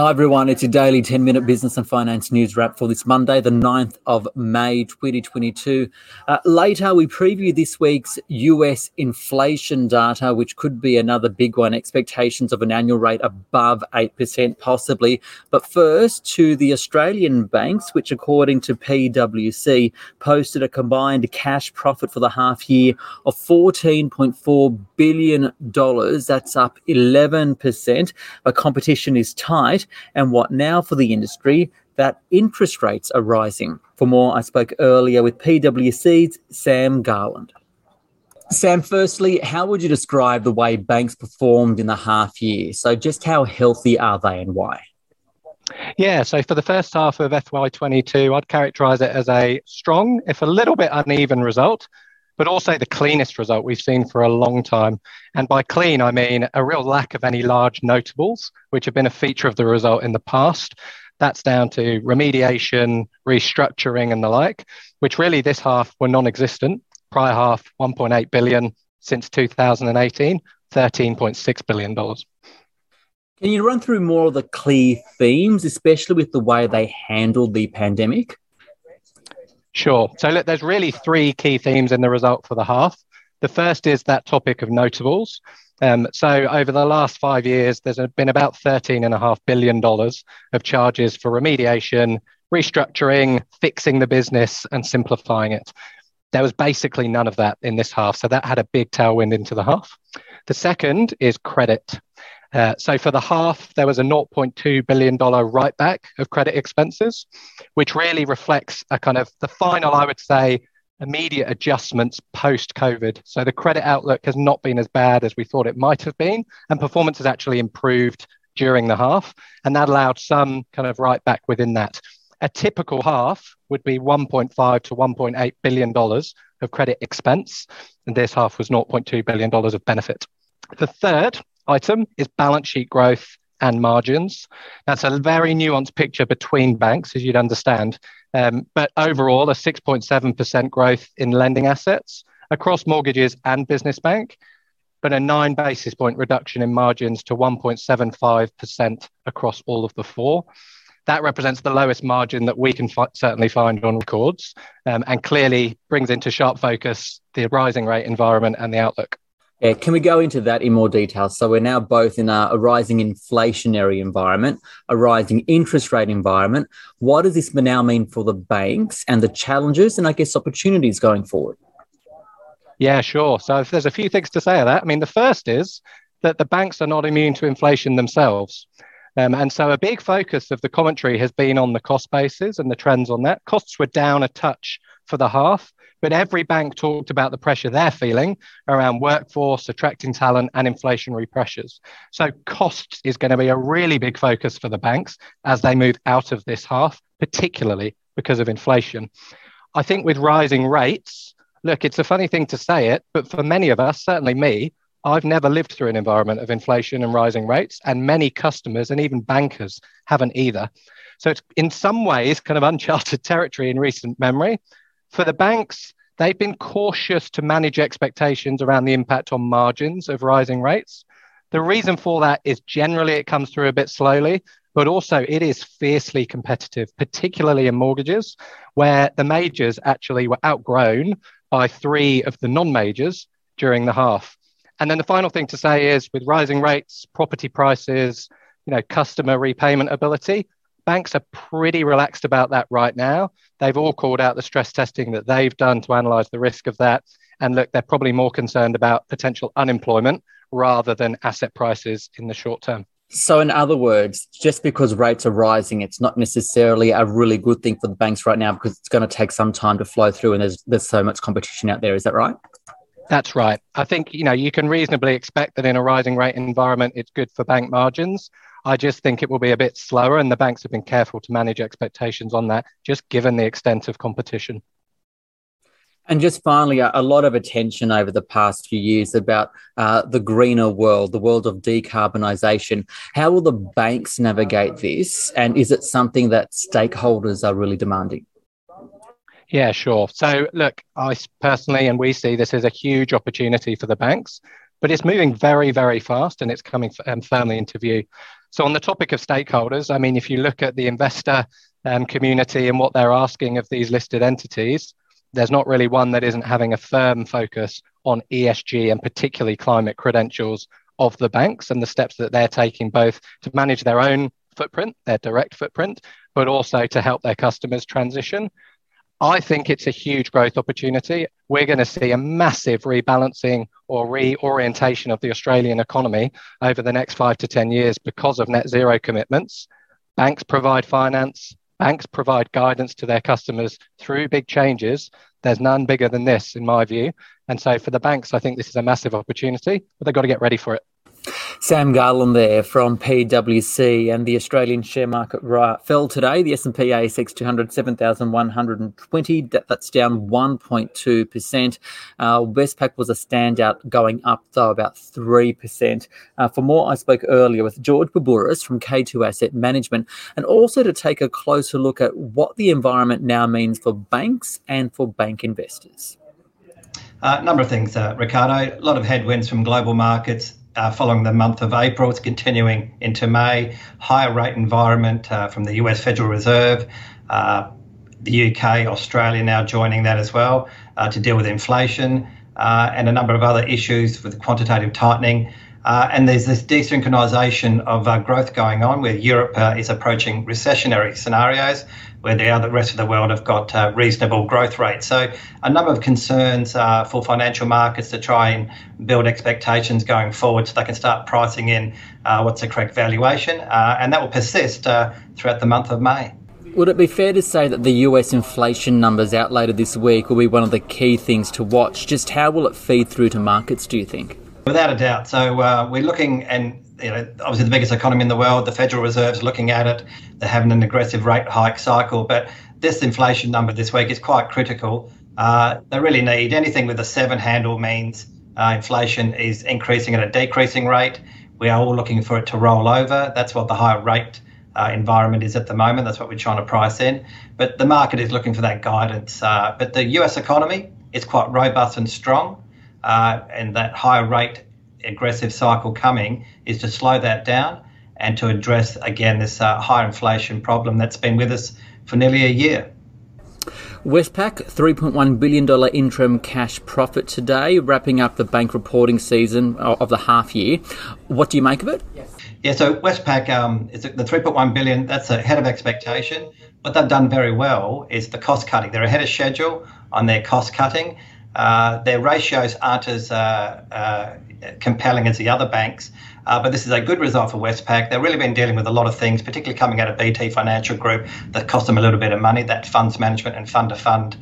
Hi everyone, it's your daily 10 minute business and finance news wrap for this Monday, the 9th of May 2022. Uh, later, we preview this week's US inflation data, which could be another big one. Expectations of an annual rate above 8%, possibly. But first, to the Australian banks, which, according to PwC, posted a combined cash profit for the half year of $14.4 billion. That's up 11%. But competition is tight and what now for the industry that interest rates are rising. For more, I spoke earlier with PwC's Sam Garland. Sam, firstly, how would you describe the way banks performed in the half year? So, just how healthy are they and why? Yeah, so for the first half of FY22, I'd characterise it as a strong, if a little bit uneven result, but also the cleanest result we've seen for a long time. And by clean, I mean a real lack of any large notables, which have been a feature of the result in the past. That's down to remediation, restructuring, and the like, which really this half were non existent. Prior half, 1.8 billion since 2018, $13.6 billion. Can you run through more of the clear themes, especially with the way they handled the pandemic? Sure. So look, there's really three key themes in the result for the half. The first is that topic of notables. Um, so over the last five years, there's been about $13.5 billion of charges for remediation, restructuring, fixing the business, and simplifying it. There was basically none of that in this half. So that had a big tailwind into the half. The second is credit. Uh, so for the half, there was a $0.2 billion write back of credit expenses, which really reflects a kind of the final, I would say, immediate adjustments post COVID. So the credit outlook has not been as bad as we thought it might have been, and performance has actually improved during the half, and that allowed some kind of write back within that. A typical half would be 1.5 to 1.8 billion dollars of credit expense, and this half was 0.2 billion dollars of benefit. The third item is balance sheet growth and margins. That's a very nuanced picture between banks, as you'd understand. Um, but overall, a 6.7% growth in lending assets across mortgages and business bank, but a nine basis point reduction in margins to 1.75% across all of the four. That represents the lowest margin that we can fi- certainly find on records um, and clearly brings into sharp focus the rising rate environment and the outlook. Yeah, can we go into that in more detail? So we're now both in a, a, rising inflationary environment, a rising interest rate environment. What does this now mean for the banks and the challenges and I guess opportunities going forward? Yeah, sure. So there's a few things to say of that. I mean, the first is that the banks are not immune to inflation themselves. Um, and so a big focus of the commentary has been on the cost bases and the trends on that. Costs were down a touch for the half, but every bank talked about the pressure they're feeling around workforce, attracting talent, and inflationary pressures. So, costs is going to be a really big focus for the banks as they move out of this half, particularly because of inflation. I think with rising rates, look, it's a funny thing to say it, but for many of us, certainly me, I've never lived through an environment of inflation and rising rates, and many customers and even bankers haven't either. So it's in some ways kind of uncharted territory in recent memory. For the banks, they've been cautious to manage expectations around the impact on margins of rising rates. The reason for that is generally it comes through a bit slowly, but also it is fiercely competitive, particularly in mortgages, where the majors actually were outgrown by three of the non majors during the half. And then the final thing to say is with rising rates, property prices, you know, customer repayment ability, banks are pretty relaxed about that right now. They've all called out the stress testing that they've done to analyze the risk of that. And look, they're probably more concerned about potential unemployment rather than asset prices in the short term. So, in other words, just because rates are rising, it's not necessarily a really good thing for the banks right now because it's going to take some time to flow through and there's, there's so much competition out there. Is that right? That's right. I think you know you can reasonably expect that in a rising rate environment, it's good for bank margins. I just think it will be a bit slower, and the banks have been careful to manage expectations on that, just given the extent of competition. And just finally, a, lot of attention over the past few years about uh, the greener world, the world of decarbonisation. How will the banks navigate this? And is it something that stakeholders are really demanding? Yeah, sure. So, look, I personally and we see this as a huge opportunity for the banks, but it's moving very, very fast and it's coming um, firmly into view. So, on the topic of stakeholders, I mean, if you look at the investor um, community and what they're asking of these listed entities, there's not really one that isn't having a firm focus on ESG and particularly climate credentials of the banks and the steps that they're taking both to manage their own footprint, their direct footprint, but also to help their customers transition. I think it's a huge growth opportunity. We're going to see a massive rebalancing or reorientation of the Australian economy over the next five to 10 years because of net zero commitments. Banks provide finance, banks provide guidance to their customers through big changes. There's none bigger than this, in my view. And so for the banks, I think this is a massive opportunity, but they've got to get ready for it. Sam Garland there from PwC and the Australian share market fell today. The S&P ASX 200 7,120. That's down 1.2%. Uh, Westpac was a standout going up though about 3%. Uh, for more, I spoke earlier with George Boubouras from K2 Asset Management and also to take a closer look at what the environment now means for banks and for bank investors. A uh, number of things, uh, Ricardo. A lot of headwinds from global markets uh, following the month of April. It's continuing into May. Higher rate environment uh, from the US Federal Reserve. Uh, the UK, Australia now joining that as well uh, to deal with inflation uh, and a number of other issues with quantitative tightening. Uh, and there's this desynchronization of uh, growth going on where Europe uh, is approaching recessionary scenarios, where the other rest of the world have got uh, reasonable growth rates. So, a number of concerns uh, for financial markets to try and build expectations going forward so they can start pricing in uh, what's the correct valuation. and that will persist throughout the month of May. Would it be fair to say that the US inflation numbers out later this week will be one of the key things to watch? Just how will it feed through to markets, do you think? Without a doubt. So uh, we're looking, and you know, obviously the biggest economy in the world, the Federal Reserve's looking at it. They're having an aggressive rate hike cycle, but this inflation number this week is quite critical. Uh, they really need anything with a seven handle means uh, inflation is increasing at a decreasing rate. We are all looking for it to roll over. That's what the higher rate uh, environment is at the moment. That's what we're trying to price in. But the market is looking for that guidance. Uh, but the US economy is quite robust and strong uh, and that higher rate aggressive cycle coming is to slow that down and to address again this uh, high inflation problem that's been with us for nearly a year. Westpac, $3.1 billion interim cash profit today, wrapping up the bank reporting season of the half year. What do you make of it? Yes. Yeah, so Westpac, um, is the 3.1 billion. That's ahead of expectation. What they've done very well is the cost cutting. They're ahead of schedule on their cost cutting, uh, their ratios aren't as uh, uh, compelling as the other banks, uh, but this is a good result for Westpac. They've really been dealing with a lot of things, particularly coming out of BT Financial Group, that cost them a little bit of money, that funds management and fund to fund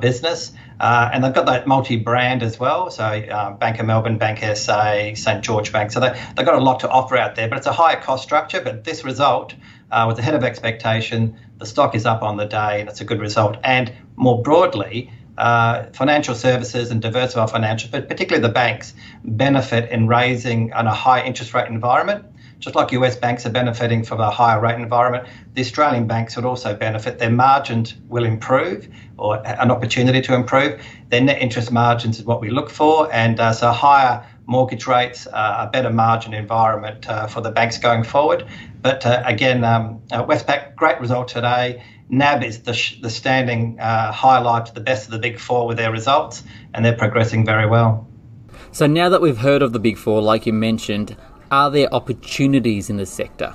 business. And they've got that multi-brand as well. So Bank of Melbourne, Bank SA, St George Bank. So they, they've got a lot to offer out there, but it's a higher cost structure. But this result was ahead of expectation. The stock is up on the day, and it's a good result. And more broadly, uh, financial services and diversified financial, but particularly the banks, benefit in raising on a high interest rate environment. Just like US banks are benefiting from a higher rate environment, the Australian banks would also benefit. Their margins will improve or an opportunity to improve. Their net interest margins is what we look for, and uh, so higher mortgage rates, uh, a better margin environment uh, for the banks going forward. But uh, again, um, uh, Westpac, great result today. NAB is the, sh- the standing uh, highlight the best of the big four with their results, and they're progressing very well. So now that we've heard of the big four, like you mentioned, are there opportunities in the sector?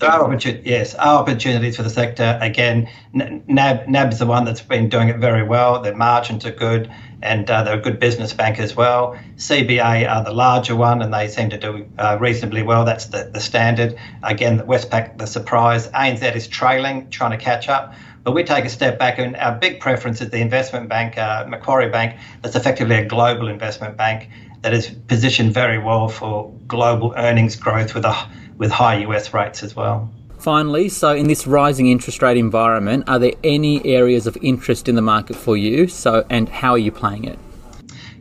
There are opportunities, yes, are opportunities for the sector. Again, NAB, NAB is the one that's been doing it very well. Their margins are good and uh, they're a good business bank as well. CBA are the larger one, and they seem to do uh, reasonably well. That's the, the standard. Again, the Westpac, the surprise. ANZ is trailing, trying to catch up. But we take a step back, and our big preference is the investment bank, uh, Macquarie Bank, that's effectively a global investment bank that is positioned very well for global earnings growth with a with high US rates as well. Finally, so in this rising interest rate environment, are there any areas of interest in the market for you? So, and how are you playing it?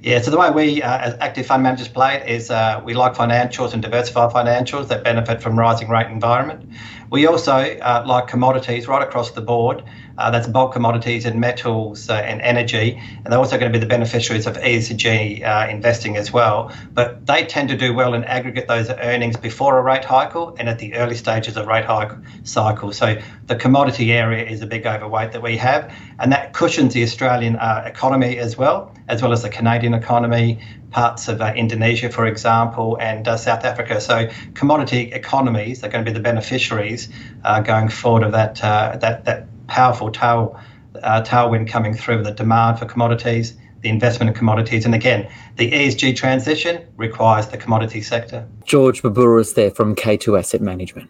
Yeah, so the way we uh, as active fund managers play it is uh, we like financials and diversified financials that benefit from rising rate environment. We also uh, like commodities right across the board. Uh, that's bulk commodities and metals uh, and energy. And they're also going to be the beneficiaries of ESG uh, investing as well. But they tend to do well and aggregate those earnings before a rate cycle and at the early stages of rate hike cycle. So the commodity area is a big overweight that we have, and that cushions the Australian economy as well, as well as the Canadian economy, parts of uh, Indonesia, for example, and uh, South Africa. So commodity economies are going to be the beneficiaries uh, going forward of that uh, that that powerful tail, uh, tailwind coming through the demand for commodities, the investment in commodities. And again, the ESG transition requires the commodity sector. George Boubouras there from K2 Asset Management.